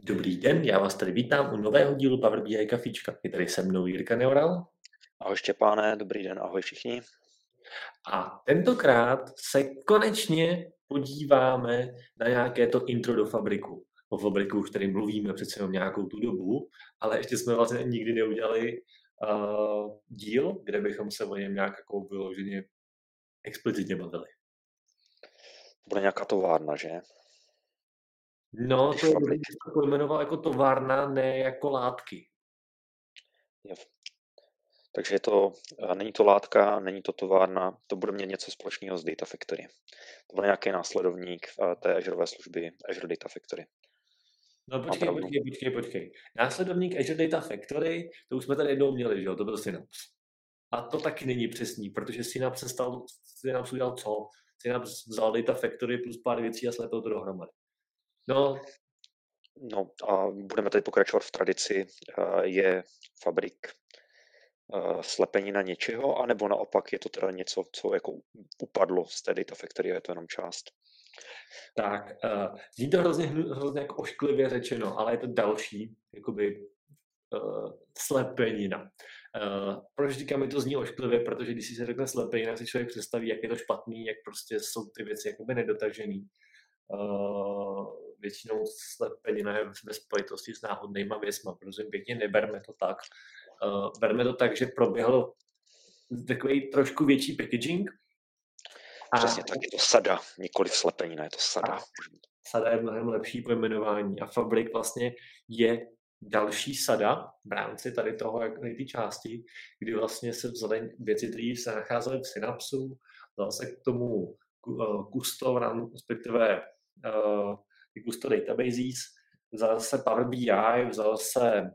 Dobrý den, já vás tady vítám u nového dílu Power BI Kafička. Je tady se mnou Jirka Neural. Ahoj Štěpáne, dobrý den, ahoj všichni. A tentokrát se konečně podíváme na nějaké to intro do fabriku. O fabriku už tady mluvíme přece jenom nějakou tu dobu, ale ještě jsme vlastně nikdy neudělali uh, díl, kde bychom se o něm nějak jako vyloženě explicitně bavili. To bude nějaká továrna, že? No, to je dobrý, to pojmenoval jako továrna, ne jako látky. Jo. Takže je to, není to látka, není to továrna, to bude mít něco společného s Data Factory. To bude nějaký následovník té Azure služby Azure Data Factory. No počkej, počkej, počkej, počkej. Následovník Azure Data Factory, to už jsme tady jednou měli, že jo, to byl Synapse. A to taky není přesný, protože Synapse, stal, Synapse udělal co? Synapse vzal Data Factory plus pár věcí a slepil to dohromady. No. No a budeme tady pokračovat v tradici. Je fabrik slepenina něčeho, anebo naopak je to teda něco, co jako upadlo z té Data Factory je to jenom část? Tak, uh, zní to hrozně, hrozně jako ošklivě řečeno, ale je to další, jakoby, uh, slepenina. Uh, proč říkám, že to zní ošklivě, protože když si se řekne slepenina, si člověk představí, jak je to špatný, jak prostě jsou ty věci jakoby nedotažený. Uh, většinou slepenina je ve spojitosti s náhodnýma věcma. Prosím pěkně, neberme to tak. Uh, berme to tak, že proběhl takový trošku větší packaging. A Přesně tak, je to sada, nikoli slepenina, je to sada. A sada je mnohem lepší pojmenování a fabrik vlastně je další sada v rámci tady toho, jak ty části, kdy vlastně se vzaly věci, které se nacházely v synapsu, zase k tomu custom, respektive uh, Gusto Databases, vzal se Power BI, vzal se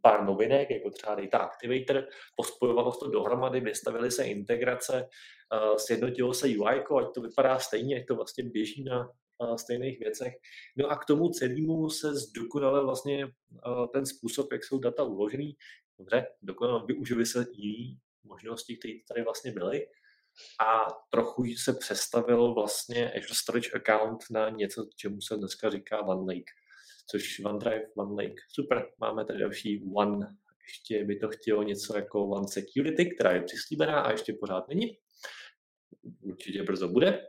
pár novinek, jako třeba Data Activator, pospojovalo to dohromady, vystavily se integrace, uh, sjednotilo se UI, ať to vypadá stejně, ať to vlastně běží na uh, stejných věcech. No a k tomu celému se zdokonale vlastně uh, ten způsob, jak jsou data uložený. Dobře, dokonale využili se jiné možnosti, které tady vlastně byly a trochu se přestavil vlastně Azure Storage Account na něco, čemu se dneska říká OneLake, což OneDrive, OneLake. Super, máme tady další One, ještě by to chtělo něco jako One Security, která je přislíbená a ještě pořád není. Určitě brzo bude.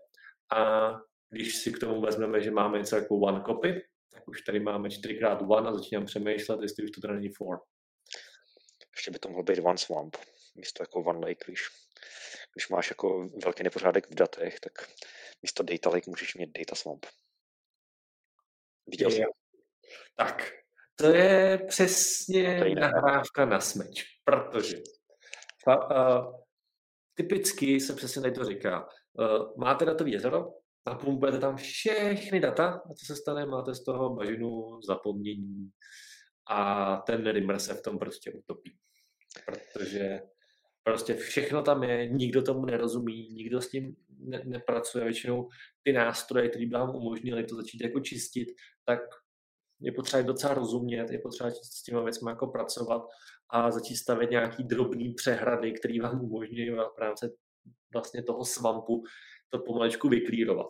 A když si k tomu vezmeme, že máme něco jako One Copy, tak už tady máme 4x1 a začínám přemýšlet, jestli už to teda není 4. Ještě by to mohl být One Swamp, místo jako One Lake, víš když máš jako velký nepořádek v datech, tak místo data lake můžeš mít data swamp. Viděl jsi? Tak, to je přesně to nahrávka na smeč, protože uh, typicky se přesně tady to říká. Uh, máte datový jezero, napumpujete tam všechny data a co se stane, máte z toho bažinu zapomnění a ten rimmer se v tom prostě utopí. Protože Prostě všechno tam je, nikdo tomu nerozumí, nikdo s tím ne- nepracuje. Většinou ty nástroje, které by vám umožnili to začít jako čistit, tak je potřeba docela rozumět, je potřeba s těma věcmi jako pracovat a začít stavět nějaký drobný přehrady, které vám umožňují v rámci vlastně toho svampu to pomalečku vyklírovat.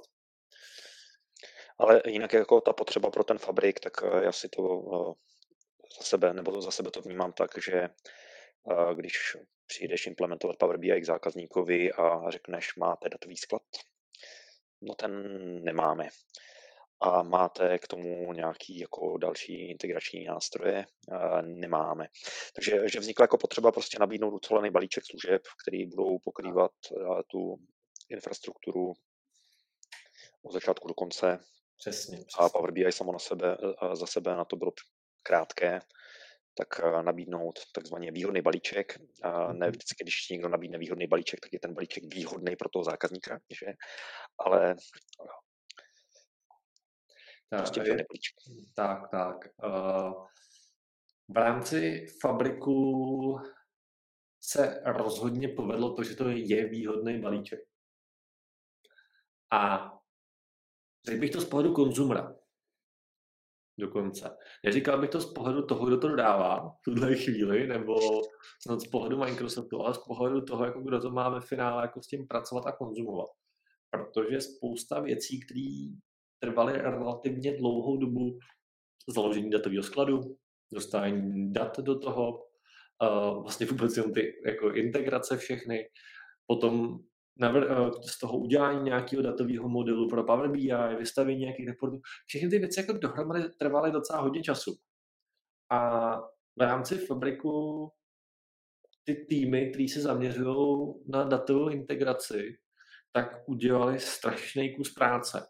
Ale jinak jako ta potřeba pro ten fabrik, tak eh, já si to eh, za sebe, nebo za sebe to vnímám tak, že když přijdeš implementovat Power BI k zákazníkovi a řekneš, máte datový sklad? No ten nemáme. A máte k tomu nějaký jako další integrační nástroje? Nemáme. Takže že vznikla jako potřeba prostě nabídnout ucelený balíček služeb, který budou pokrývat tu infrastrukturu od začátku do konce. Přesně, přesně. A Power BI samo na sebe, za sebe na to bylo krátké tak eh, nabídnout takzvaně výhodný balíček. A ne mhm. vždycky, když někdo nabídne výhodný balíček, tak je ten balíček výhodný pro toho zákazníka, že? Ale tak, prostě výhodný balíček. Tak, tak. Uh, v rámci fabriku se rozhodně povedlo to, že to je výhodný balíček. A řekl bych to z pohledu konzumera dokonce. Neříkal bych to z pohledu toho, kdo to dodává v tuhle chvíli, nebo snad z pohledu Microsoftu, ale z pohledu toho, jako kdo to má ve finále jako s tím pracovat a konzumovat. Protože spousta věcí, které trvaly relativně dlouhou dobu založení datového skladu, dostání dat do toho, uh, vlastně vůbec jenom ty jako integrace všechny, potom navr- uh, z toho udělání nějakého datového modelu pro Power BI, vystavení nějakých reportů, všechny ty věci jako dohromady trvaly docela hodně času. A v rámci fabriku ty týmy, které se zaměřují na datovou integraci, tak udělali strašný kus práce.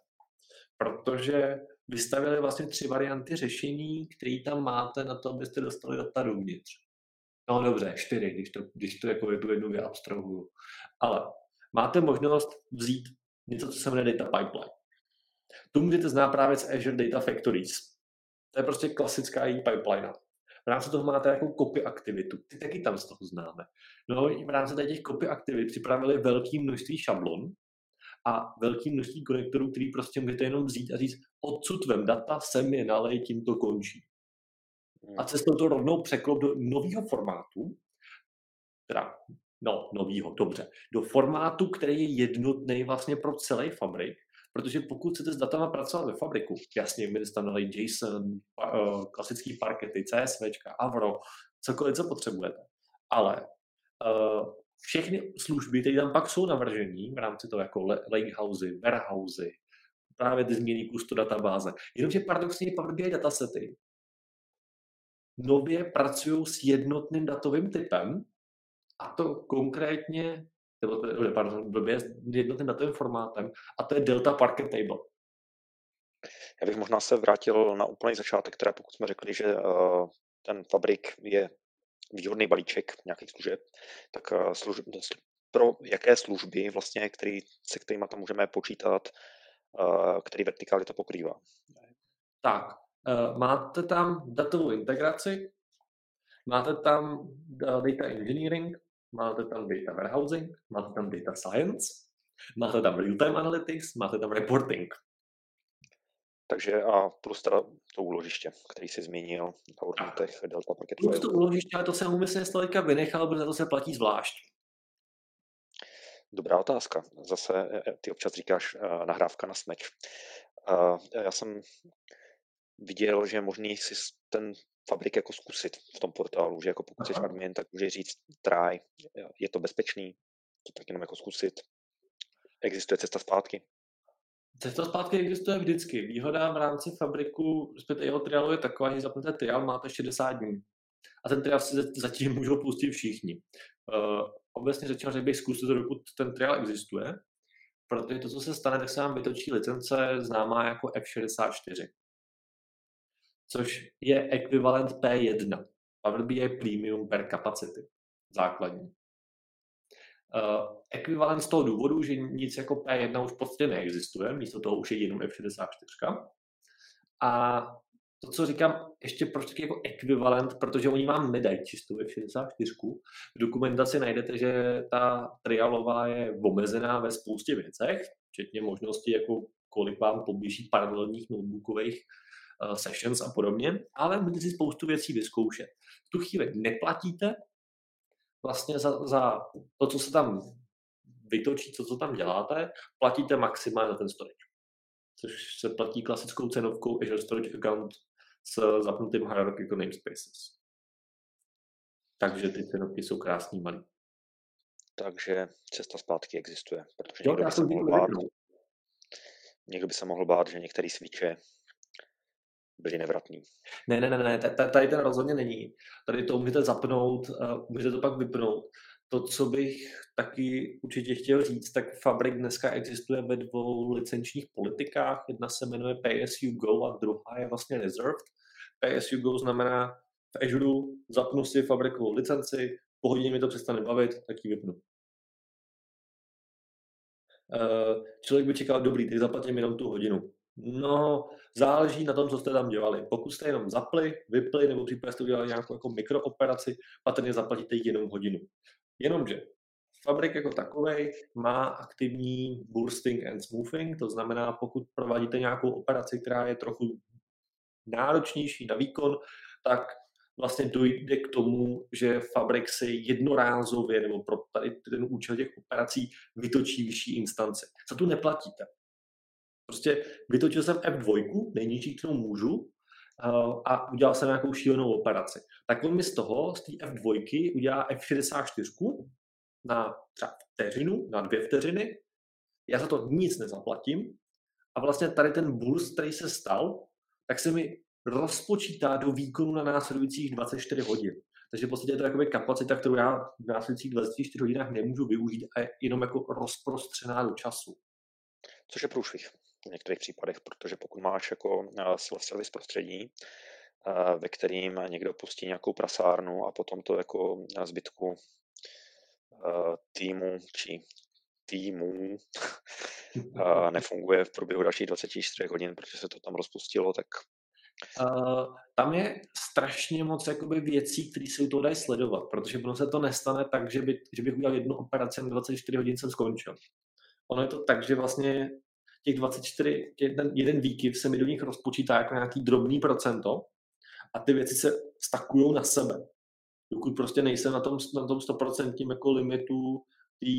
Protože vystavili vlastně tři varianty řešení, které tam máte na to, abyste dostali data dovnitř. No dobře, čtyři, když to, když to jako jednu jednu vyabstrahuju. Ale máte možnost vzít něco, co se jmenuje Data Pipeline. Tu můžete znát právě z Azure Data Factories. To je prostě klasická její pipeline. V rámci toho máte jako copy aktivitu. Ty taky tam z toho známe. No v rámci těch copy aktivit připravili velké množství šablon a velké množství konektorů, který prostě můžete jenom vzít a říct, odsud vem data, sem je nalej, tím to končí. A hmm. cestou to rovnou překlop do nového formátu, teda, no, novýho, dobře, do formátu, který je jednotný vlastně pro celý fabrik, protože pokud chcete s datama pracovat ve fabriku, jasně, my tam dali JSON, uh, klasický parkety, CSV, Avro, cokoliv, co potřebujete. Ale uh, všechny služby, které tam pak jsou navržení v rámci toho jako lakehousey, warehousey, právě ty změny kusto databáze. Jenomže paradoxně Power BI datasety nově pracují s jednotným datovým typem, a to konkrétně, nebo to, pardon, blbě, jednotným datovým formátem, a to je Delta Parquet Table. Já bych možná se vrátil na úplný začátek, teda pokud jsme řekli, že uh, ten fabrik je výhodný balíček nějakých služeb, tak uh, služeb, pro jaké služby vlastně, který, se kterými tam můžeme počítat, uh, který vertikály to pokrývá? Tak, máte tam datovou integraci, máte tam data engineering, máte tam data warehousing, máte tam data science, máte tam real-time analytics, máte tam reporting. Takže a plus teda to úložiště, který jsi zmínil na určitých delta paketů. Plus to úložiště, ale to jsem umyslně z tolika vynechal, protože to se platí zvlášť. Dobrá otázka. Zase e, e, ty občas říkáš uh, nahrávka na smeč. Uh, já jsem viděl, že je možný si ten fabrik jako zkusit v tom portálu, že jako pokud jsi admin, tak může říct try, je to bezpečný, to tak jenom jako zkusit. Existuje cesta zpátky? Cesta zpátky existuje vždycky. Výhoda v rámci fabriku, respektive jeho trialu je taková, že zapnete trial, máte 60 dní. A ten trial si zatím můžou pustit všichni. Uh, obecně řečeno, že bych zkusil, dokud ten trial existuje, protože to, co se stane, tak se vám vytočí licence známá jako F64 což je ekvivalent P1. Power BI Premium per Capacity, základní. Uh, ekvivalent z toho důvodu, že nic jako P1 už v podstatě neexistuje, místo toho už je jenom F64. A to, co říkám, ještě proč taky jako ekvivalent, protože oni vám nedají čistou F64. V dokumentaci najdete, že ta trialová je omezená ve spoustě věcech, včetně možnosti, jako kolik vám poběží paralelních notebookových sessions a podobně, ale můžete si spoustu věcí vyzkoušet. V tu chvíli neplatíte vlastně za, za to, co se tam vytočí, to, co tam děláte, platíte maximálně za ten storage. Což se platí klasickou cenovkou Azure Storage Account s zapnutým hierarchical namespaces. Takže ty cenovky jsou krásný malý. Takže cesta zpátky existuje, protože jo, někdo, by se mohl bát, někdo by se mohl bát, že některý switche byli nevratný. Ne, ne, ne, ne, tady ten rozhodně není. Tady to můžete zapnout, můžete to pak vypnout. To, co bych taky určitě chtěl říct, tak Fabrik dneska existuje ve dvou licenčních politikách. Jedna se jmenuje PSU Go a druhá je vlastně Reserved. PSU Go znamená v Azure zapnu si fabrikovou licenci, po hodině mi to přestane bavit, tak ji vypnu. Eh, člověk by čekal, dobrý, teď zaplatím jenom tu hodinu. No, záleží na tom, co jste tam dělali. Pokud jste jenom zapli, vypli, nebo případně jste udělali nějakou jako mikrooperaci, patrně zaplatíte jenom hodinu. Jenomže Fabrik jako takový má aktivní bursting and smoothing, to znamená, pokud provádíte nějakou operaci, která je trochu náročnější na výkon, tak vlastně dojde k tomu, že Fabrik si jednorázově nebo pro tady ten účel těch operací vytočí vyšší instance. Za tu neplatíte. Prostě vytočil jsem F2, nejnižší, kterou můžu, a udělal jsem nějakou šílenou operaci. Tak on mi z toho, z té F2, udělá F64 na třeba vteřinu, na dvě vteřiny. Já za to nic nezaplatím. A vlastně tady ten burst, který se stal, tak se mi rozpočítá do výkonu na následujících 24 hodin. Takže v podstatě je to jakoby kapacita, kterou já v následujících 24 hodinách nemůžu využít a je jenom jako rozprostřená do času. Což je průšvih v některých případech, protože pokud máš jako eh, self-service prostředí, eh, ve kterým někdo pustí nějakou prasárnu a potom to jako zbytku eh, týmu či týmů nefunguje v průběhu dalších 24 hodin, protože se to tam rozpustilo, tak Uh, tam je strašně moc jakoby, věcí, které se u toho dají sledovat, protože ono se to nestane tak, že, by, že bych udělal jednu operaci a 24 hodin jsem skončil. Ono je to tak, že vlastně těch 24, jeden, jeden výkyv se mi do nich rozpočítá jako nějaký drobný procento a ty věci se stakují na sebe. Dokud prostě nejsem na tom, na tom 100% jako limitu té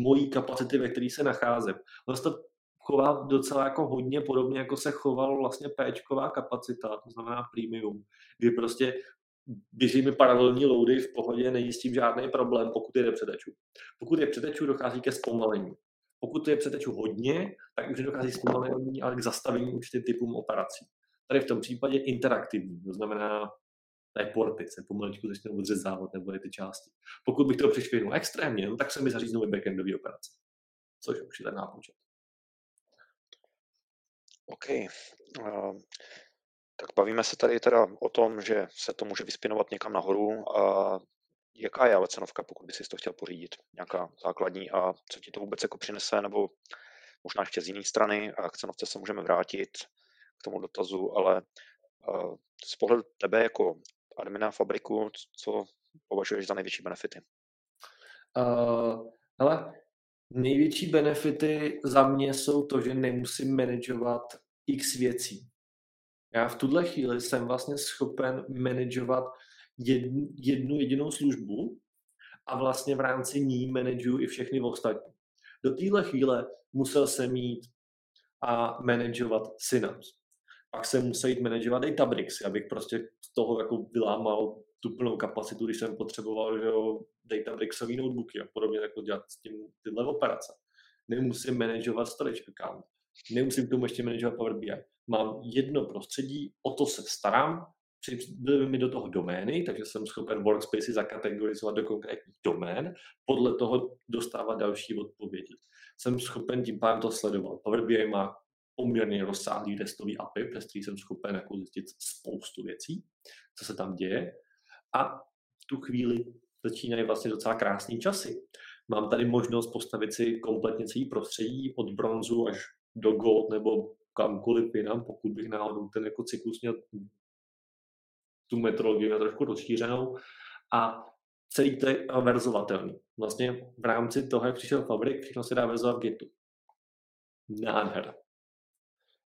mojí kapacity, ve které se nacházím. To chová docela jako hodně podobně, jako se choval vlastně péčková kapacita, to znamená premium, kdy prostě běží mi paralelní loady v pohodě, není s tím žádný problém, pokud je přetečů. Pokud je přetečů, dochází ke zpomalení. Pokud je přetečů hodně, tak už nedochází zpomalení, ale k zastavení určitým typům operací. Tady v tom případě interaktivní, to znamená té porty se pomaličku začnou odřezávat nebo ty části. Pokud bych to přišvihnul extrémně, no, tak se mi zaříznou i backendové operace, což je ten nápočet. OK. Uh, tak bavíme se tady teda o tom, že se to může vyspinovat někam nahoru. A jaká je ale cenovka, pokud by si to chtěl pořídit? Nějaká základní a co ti to vůbec jako přinese, nebo možná ještě z jiné strany a k cenovce se můžeme vrátit k tomu dotazu, ale uh, z pohledu tebe jako admina fabriku, co považuješ za největší benefity? Uh, hele, Největší benefity za mě jsou to, že nemusím manažovat x věcí. Já v tuhle chvíli jsem vlastně schopen manažovat jednu, jednu jedinou službu a vlastně v rámci ní manažuji i všechny ostatní. Do téhle chvíle musel jsem mít a manažovat Synapse. Pak jsem musel jít manažovat Databricks, abych prostě z toho jako vylámal tu plnou kapacitu, když jsem potřeboval že jo, Databricksový notebooky a podobně, jako dělat s tím tyhle operace. Nemusím manažovat storage account. Nemusím k tomu ještě manažovat Power BI. Mám jedno prostředí, o to se starám, byly mi do toho domény, takže jsem schopen workspacey zakategorizovat do konkrétních domén, podle toho dostávat další odpovědi. Jsem schopen tím pádem to sledovat. Power BI má poměrně rozsáhlý testový API, přes který jsem schopen jako zjistit spoustu věcí, co se tam děje. A v tu chvíli začínají vlastně docela krásné časy. Mám tady možnost postavit si kompletně celý prostředí od bronzu až do gold nebo kamkoliv jinam, pokud bych náhodou ten jako cyklus měl tu metrologii na trošku rozšířenou a celý to je verzovatelný. Vlastně v rámci toho, jak přišel Fabrik, všechno se dá verzovat v Gitu. Nádhera.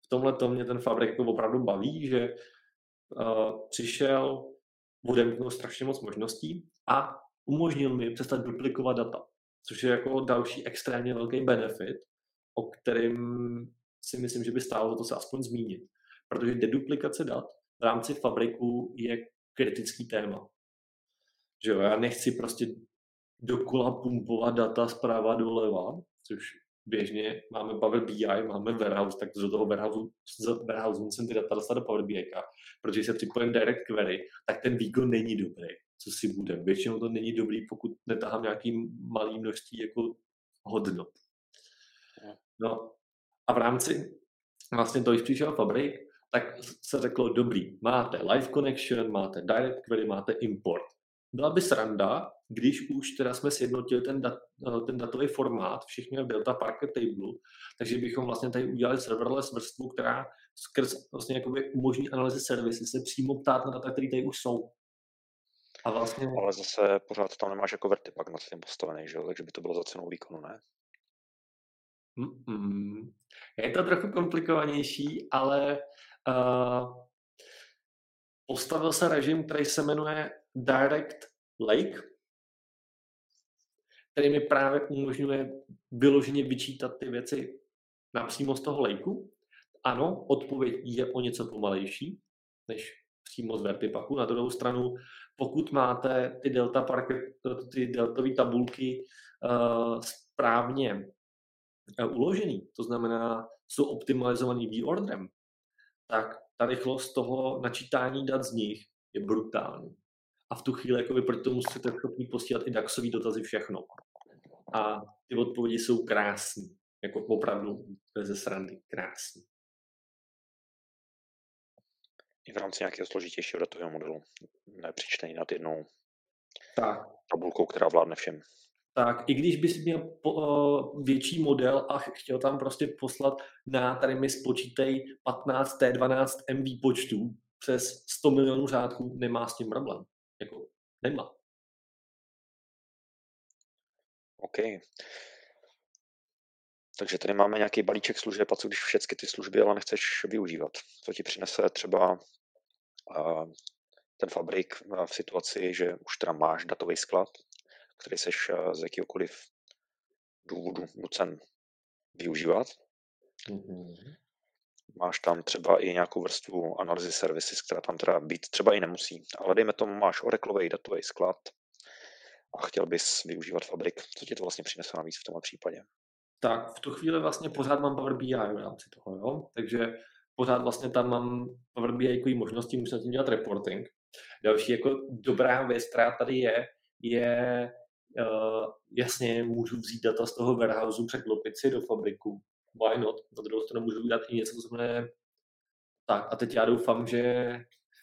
V tomhle to mě ten Fabrik opravdu baví, že uh, přišel, odemknul strašně moc možností a umožnil mi přestat duplikovat data, což je jako další extrémně velký benefit, o kterým si myslím, že by stálo za to se aspoň zmínit. Protože deduplikace dat v rámci fabriku je kritický téma. Že jo, já nechci prostě dokola pumpovat data zprava doleva, což běžně máme Power BI, máme warehouse, tak do toho warehouse, z warehouse musím ty data dostat do Power BI, protože se připojím direct query, tak ten výkon není dobrý, co si bude. Většinou to není dobrý, pokud netahám nějaký malý množství jako hodnot. No a v rámci vlastně to, když přišel Fabrik, tak se řeklo, dobrý, máte live connection, máte direct query, máte import. Byla by sranda, když už teda jsme sjednotili ten, dat, eh, ten datový formát, všichni měli Delta Parquet Table, takže bychom vlastně tady udělali serverless vrstvu, která skrz vlastně jakoby umožní analýzy servisy se přímo ptát na data, které tady už jsou. A vlastně... Ale zase pořád tam nemáš jako vertipak nad tím postavený, že? takže by to bylo za cenou výkonu, ne? Mm-mm. Je to trochu komplikovanější, ale uh, postavil se režim, který se jmenuje Direct Lake, který mi právě umožňuje vyloženě vyčítat ty věci napřímo z toho lejku. Ano, odpověď je o něco pomalejší, než přímo z Vertipaku. Na druhou stranu, pokud máte ty delta parket, ty deltové tabulky uh, správně uh, uložený, to znamená, jsou optimalizovaný výordrem, tak ta rychlost toho načítání dat z nich je brutální. A v tu chvíli jako vy proti tomu jste schopni posílat i DAXový dotazy všechno. A ty odpovědi jsou krásné. Jako opravdu bez srandy krásný. I v rámci nějakého složitějšího datového modelu, nepřičtený nad jednou tak. tabulkou, která vládne všem. Tak, i když bys měl po, uh, větší model a chtěl tam prostě poslat na, tady mi spočítej 15 T12 MV počtů přes 100 milionů řádků, nemá s tím problém. Jako, nemá. OK. Takže tady máme nějaký balíček služeb a co když všechny ty služby ale nechceš využívat. Co ti přinese třeba ten fabrik v situaci, že už teda máš datový sklad, který seš z jakýkoliv důvodu nucen využívat. Mm-hmm. Máš tam třeba i nějakou vrstvu analýzy services, která tam teda být třeba i nemusí. Ale dejme tomu, máš Oracleový datový sklad a chtěl bys využívat fabrik. Co ti to vlastně přinese navíc v tomhle případě? tak v tu chvíli vlastně pořád mám Power BI v rámci toho, jo? takže pořád vlastně tam mám Power BI jako možnosti, musím tím dělat reporting. Další jako dobrá věc, která tady je, je jasně můžu vzít data z toho warehouse, překlopit si do fabriku, why not, na druhou stranu můžu udělat i něco, co jmenuje tak a teď já doufám, že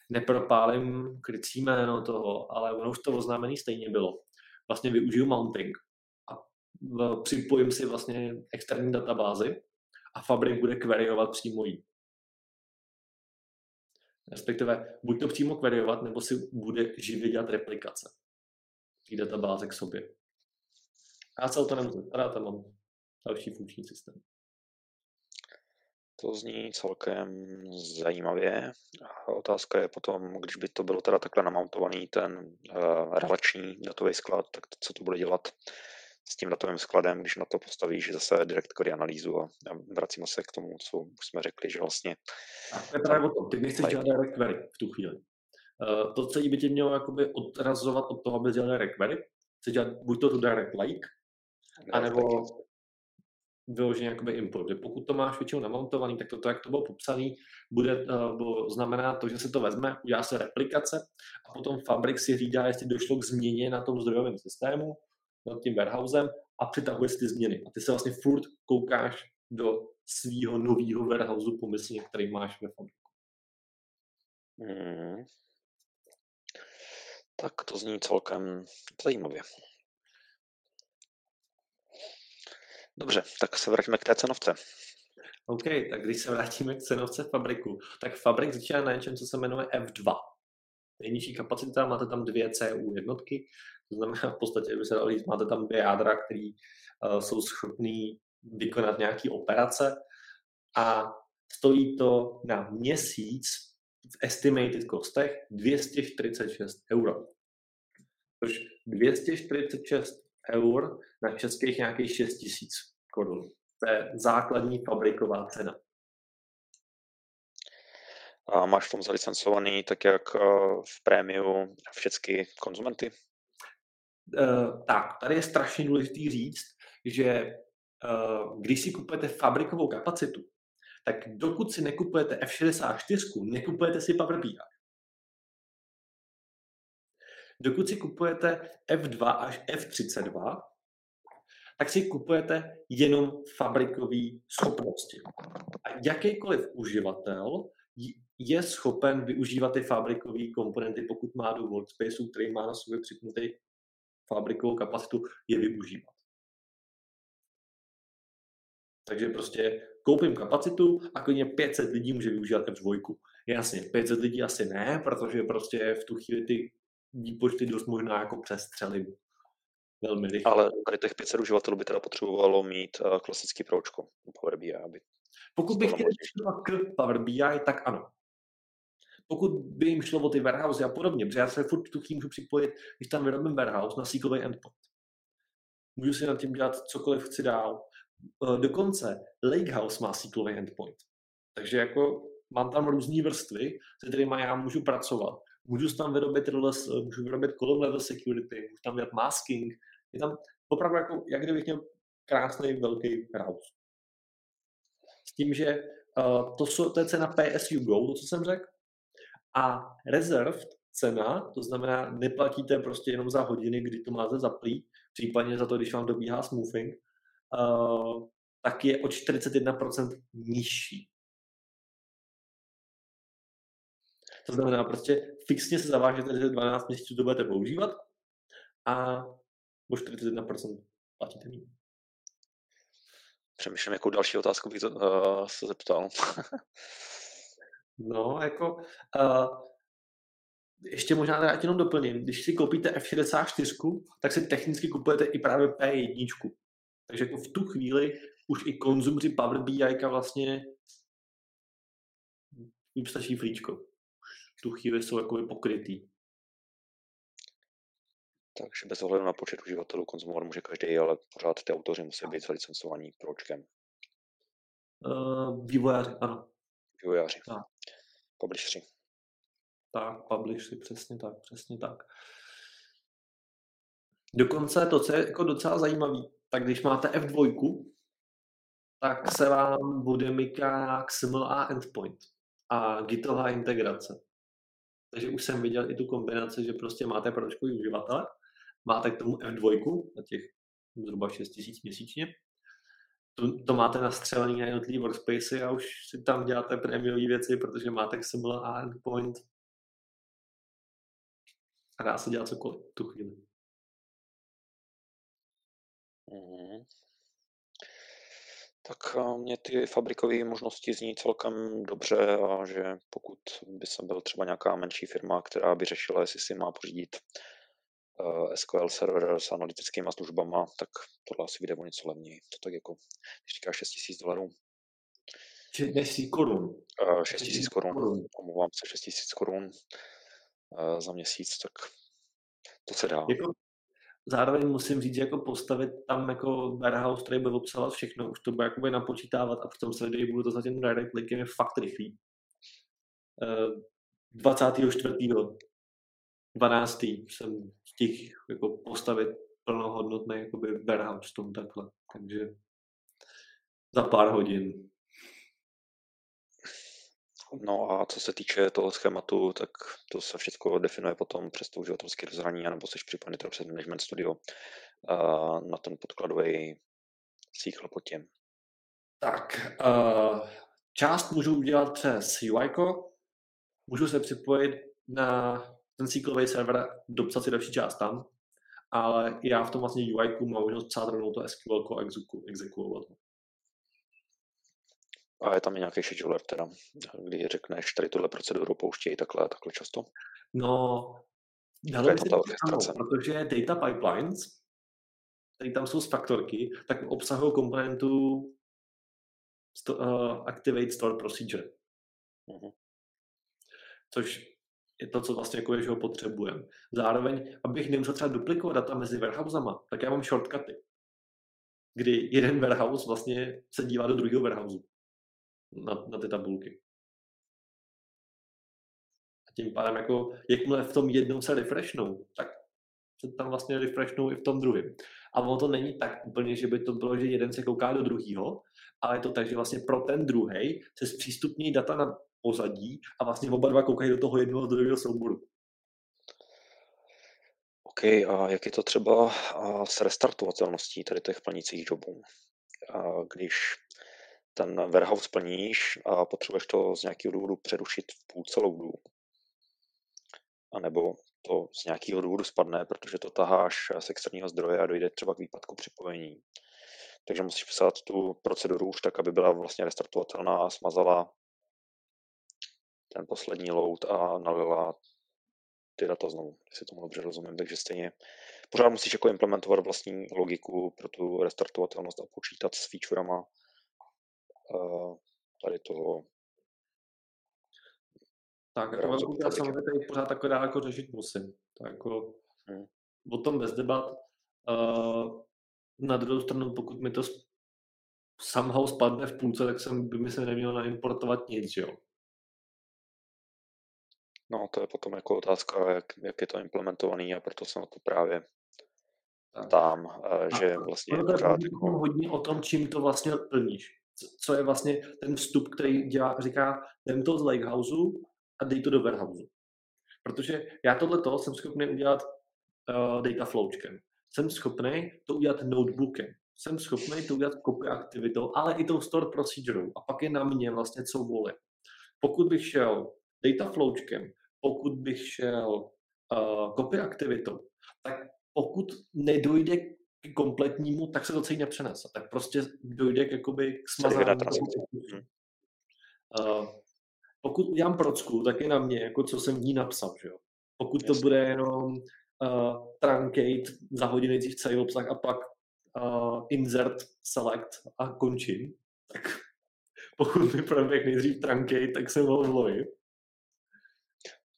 nepropálím krycí jméno toho, ale ono už to oznámený stejně bylo. Vlastně využiju mounting, připojím si vlastně externí databázi a Fabrik bude queryovat přímo jí. Respektive buď to přímo queryovat, nebo si bude živě dělat replikace té databáze k sobě. Já se o to nemusím starat, tam mám další funkční systém. To zní celkem zajímavě. Otázka je potom, když by to bylo teda takhle namountovaný ten uh, relační datový sklad, tak to, co to bude dělat s tím datovým skladem, když na to postavíš zase direct query analýzu a, vracíme se k tomu, co už jsme řekli, že vlastně... A to je právě o tom, ty nechceš dělat direct query v tu chvíli. Uh, to celé by tě mělo jakoby odrazovat od toho, aby dělal direct query. Chceš dělat buď to tu direct like, anebo vyloženě jakoby import. Pokud to máš většinou namontovaný, tak to, to jak to bylo popsané, bude, uh, znamená to, že se to vezme, udělá se replikace a potom Fabric si hlídá, jestli došlo k změně na tom zdrojovém systému, nad tím warehousem a přitahuješ ty změny. A ty se vlastně furt koukáš do svého nového warehouseu pomyslně, který máš ve fabriku. Hmm. Tak to zní celkem zajímavě. Dobře, tak se vrátíme k té cenovce. OK, tak když se vrátíme k cenovce fabriku, tak fabrik začíná na něčem, co se jmenuje F2. Nejnižší kapacita, máte tam dvě CU jednotky, to znamená v podstatě, by se dali, máte tam dvě jádra, které uh, jsou schopný vykonat nějaké operace a stojí to na měsíc v estimated costech 246 euro. Což 246 eur na českých nějakých 6 tisíc korun. To je základní fabriková cena. A máš v tom zalicencovaný tak jak eh, v prémiu všechny konzumenty? Uh, tak, tady je strašně důležité říct, že uh, když si kupujete fabrikovou kapacitu, tak dokud si nekupujete F64, nekupujete si Power BI. Dokud si kupujete F2 až F32, tak si kupujete jenom fabrikové schopnosti. A jakýkoliv uživatel je schopen využívat ty fabrikové komponenty, pokud má do workspaceu, který má na sobě připnutý fabrikovou kapacitu, je využívat. Takže prostě koupím kapacitu a klidně 500 lidí může využívat F2. Jasně, 500 lidí asi ne, protože prostě v tu chvíli ty výpočty dost možná jako přestřelím velmi rychle. Ale tady těch 500 uživatelů by teda potřebovalo mít uh, klasický pročko Power BI, aby pokud bych chtěl k Power BI, tak ano. Pokud by jim šlo o ty warehouse a podobně, protože já se furt tu můžu připojit, když tam vyrobím warehouse na SQL endpoint. Můžu si nad tím dělat cokoliv chci dál. E, dokonce Lakehouse má SQL endpoint. Takže jako mám tam různé vrstvy, se kterými já můžu pracovat. Můžu tam vyrobit RLS, můžu vyrobit column level security, můžu tam dělat masking. Je tam opravdu jako, jak kdybych měl krásný velký house. S tím, že uh, to, jsou, to je cena PSU Go, to, co jsem řekl, a reserved cena, to znamená, neplatíte prostě jenom za hodiny, kdy to máte zaplý, případně za to, když vám dobíhá smoothing, tak je o 41% nižší. To znamená, prostě fixně se zavážete, že 12 měsíců to budete používat a o 41% platíte méně. Přemýšlím, jakou další otázku bych to, uh, se zeptal. no, jako uh, ještě možná teda jenom doplním. Když si koupíte F64, tak si technicky kupujete i právě P1. Takže jako v tu chvíli už i konzumři Power BI vlastně jim stačí flíčko. V tu chvíli jsou jako pokrytý. Takže bez ohledu na počet uživatelů konzumovat může každý, ale pořád ty autoři musí být zalicencovaní pročkem. Uh, vývojáři, ano. Vývojáři. Tak. Publishři. Tak, publishři, přesně tak, přesně tak. Dokonce to, co je jako docela zajímavé, tak když máte F2, tak se vám bude XML a endpoint a gitová integrace. Takže už jsem viděl i tu kombinaci, že prostě máte produčkový uživatele, máte k tomu F2 na těch zhruba 6 tisíc měsíčně, to, to máte nastřelený na jednotlivý workspacey a už si tam děláte prémiové věci, protože máte XML a endpoint a dá se dělat cokoliv tu chvíli. Mm-hmm. Tak mě ty fabrikové možnosti zní celkem dobře a že pokud by jsem byl třeba nějaká menší firma, která by řešila, jestli si má pořídit eh, SQL server s analytickými službama, tak tohle asi vyjde o něco levněji. To tak jako, když říká 6 000 dolarů. 6 000 korun. Uh, 6 000 korun, omlouvám se, 6 000 korun uh, za měsíc, tak to se dá. Jako, zároveň musím říct, že jako postavit tam jako warehouse, který bude obsahovat všechno, už to bude jakoby napočítávat a přitom se budu to za tím direct linkem je fakt rychlý. Uh, 24. 12. jsem stihl jako postavit plnohodnotný jakoby warehouse tom takhle, takže za pár hodin. No a co se týče toho schématu, tak to se všechno definuje potom přes to uživatelské rozhraní, nebo jsi připojený třeba přes Management Studio na ten podkladový pod tím. Tak, uh, část můžu udělat přes UI, můžu se připojit na ten SQL server, dopsat si další část tam, ale já v tom vlastně UI mám možnost psát rovnou to SQL exekuovat. A je tam i nějaký scheduler teda, kdy řekneš, tady tuhle proceduru pouštějí takhle a takhle často? No, dalo by se protože data pipelines, tady tam jsou z faktorky, tak obsahují komponentu sto, uh, Activate Store Procedure. Uh-huh. Což je to, co vlastně jako ho potřebujeme. Zároveň, abych nemusel třeba duplikovat data mezi warehousama, tak já mám shortcuty, kdy jeden warehouse vlastně se dívá do druhého warehouse na, na ty tabulky. A tím pádem, jako, jakmile v tom jednom se refreshnou, tak se tam vlastně refreshnou i v tom druhém. A ono to není tak úplně, že by to bylo, že jeden se kouká do druhého, ale je to tak, že vlastně pro ten druhý se zpřístupní data na pozadí a vlastně oba dva koukají do toho jednoho do druhého souboru. OK, a jak je to třeba s restartovatelností tady těch plnících jobů? Když ten warehouse plníš a potřebuješ to z nějakého důvodu přerušit v půlce loadu. A nebo to z nějakého důvodu spadne, protože to taháš z externího zdroje a dojde třeba k výpadku připojení. Takže musíš psát tu proceduru už tak, aby byla vlastně restartovatelná a smazala ten poslední load a nalila ty data znovu, jestli tomu dobře rozumím. Takže stejně pořád musíš jako implementovat vlastní logiku pro tu restartovatelnost a počítat s featurema, tady toho. Tak, jako velkou část samozřejmě tady pořád dál jako řešit musím. Tak jako hmm. o tom bez debat. Uh, na druhou stranu, pokud mi to somehow spadne v půlce, tak jsem by mi se neměl naimportovat nic, jo. No, to je potom jako otázka, jak, jak je to implementovaný a proto jsem to právě tam, eh, že vlastně je pořád jako... hodně o tom, čím to vlastně plníš. Co je vlastně ten vstup, který dělá, říká, jdem to z Lakehouse a dej to do Warehouse. Protože já tohle jsem schopný udělat uh, data flowčkem. Jsem schopný to udělat notebookem. Jsem schopný to udělat copy aktivitou, ale i tou store procedure. A pak je na mě vlastně, co volit. Pokud bych šel data flowčkem, pokud bych šel uh, copy aktivitou, tak pokud nedojde kompletnímu, tak se to celý nepřenese. Tak prostě dojde k, jakoby, k smazání. Uh, pokud udělám procku, tak je na mě, jako co jsem v ní napsal. Že jo? Pokud Jasně. to bude jenom uh, truncate, zahodit nejdřív celý obsah a pak uh, insert, select a končím, tak pokud mi proběh nejdřív truncate, tak se mohl zlovit.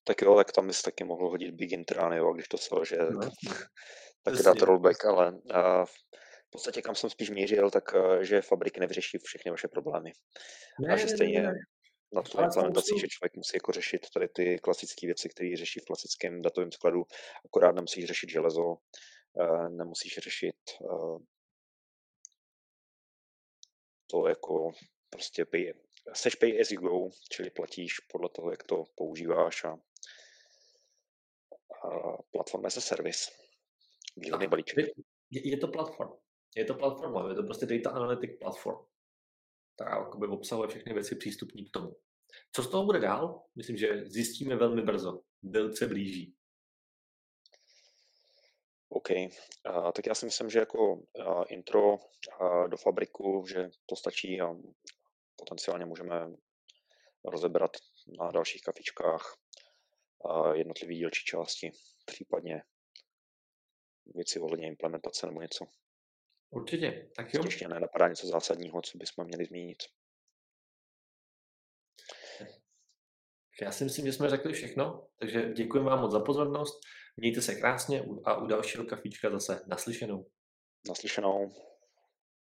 Tak jo, tak tam bys taky mohl hodit big intrany, jo, když to že no. tak dát rollback, ale uh, v podstatě kam jsem spíš mířil, tak uh, že fabriky nevyřeší všechny vaše problémy. Ne, a že stejně ne, ne. na tu implementaci, že člověk musí jako řešit tady ty klasické věci, které řeší v klasickém datovém skladu, akorát nemusíš řešit železo, uh, nemusíš řešit uh, to jako prostě pay, seš pay as you go, čili platíš podle toho, jak to používáš a platforma as a service. Výhodný balíček. Je, je to platform. Je to platforma, je to prostě data analytic platform, která obsahuje všechny věci přístupní k tomu. Co z toho bude dál? Myslím, že zjistíme velmi brzo. Build se blíží. OK, uh, tak já si myslím, že jako uh, intro uh, do fabriku, že to stačí a potenciálně můžeme rozebrat na dalších kafičkách jednotlivé dílčí části, případně věci ohledně implementace nebo něco. Určitě, tak jo. Ještě nenapadá něco zásadního, co bychom měli zmínit. Já si myslím, že jsme řekli všechno, takže děkujeme vám moc za pozornost. Mějte se krásně a u dalšího kafička zase naslyšenou. Naslyšenou.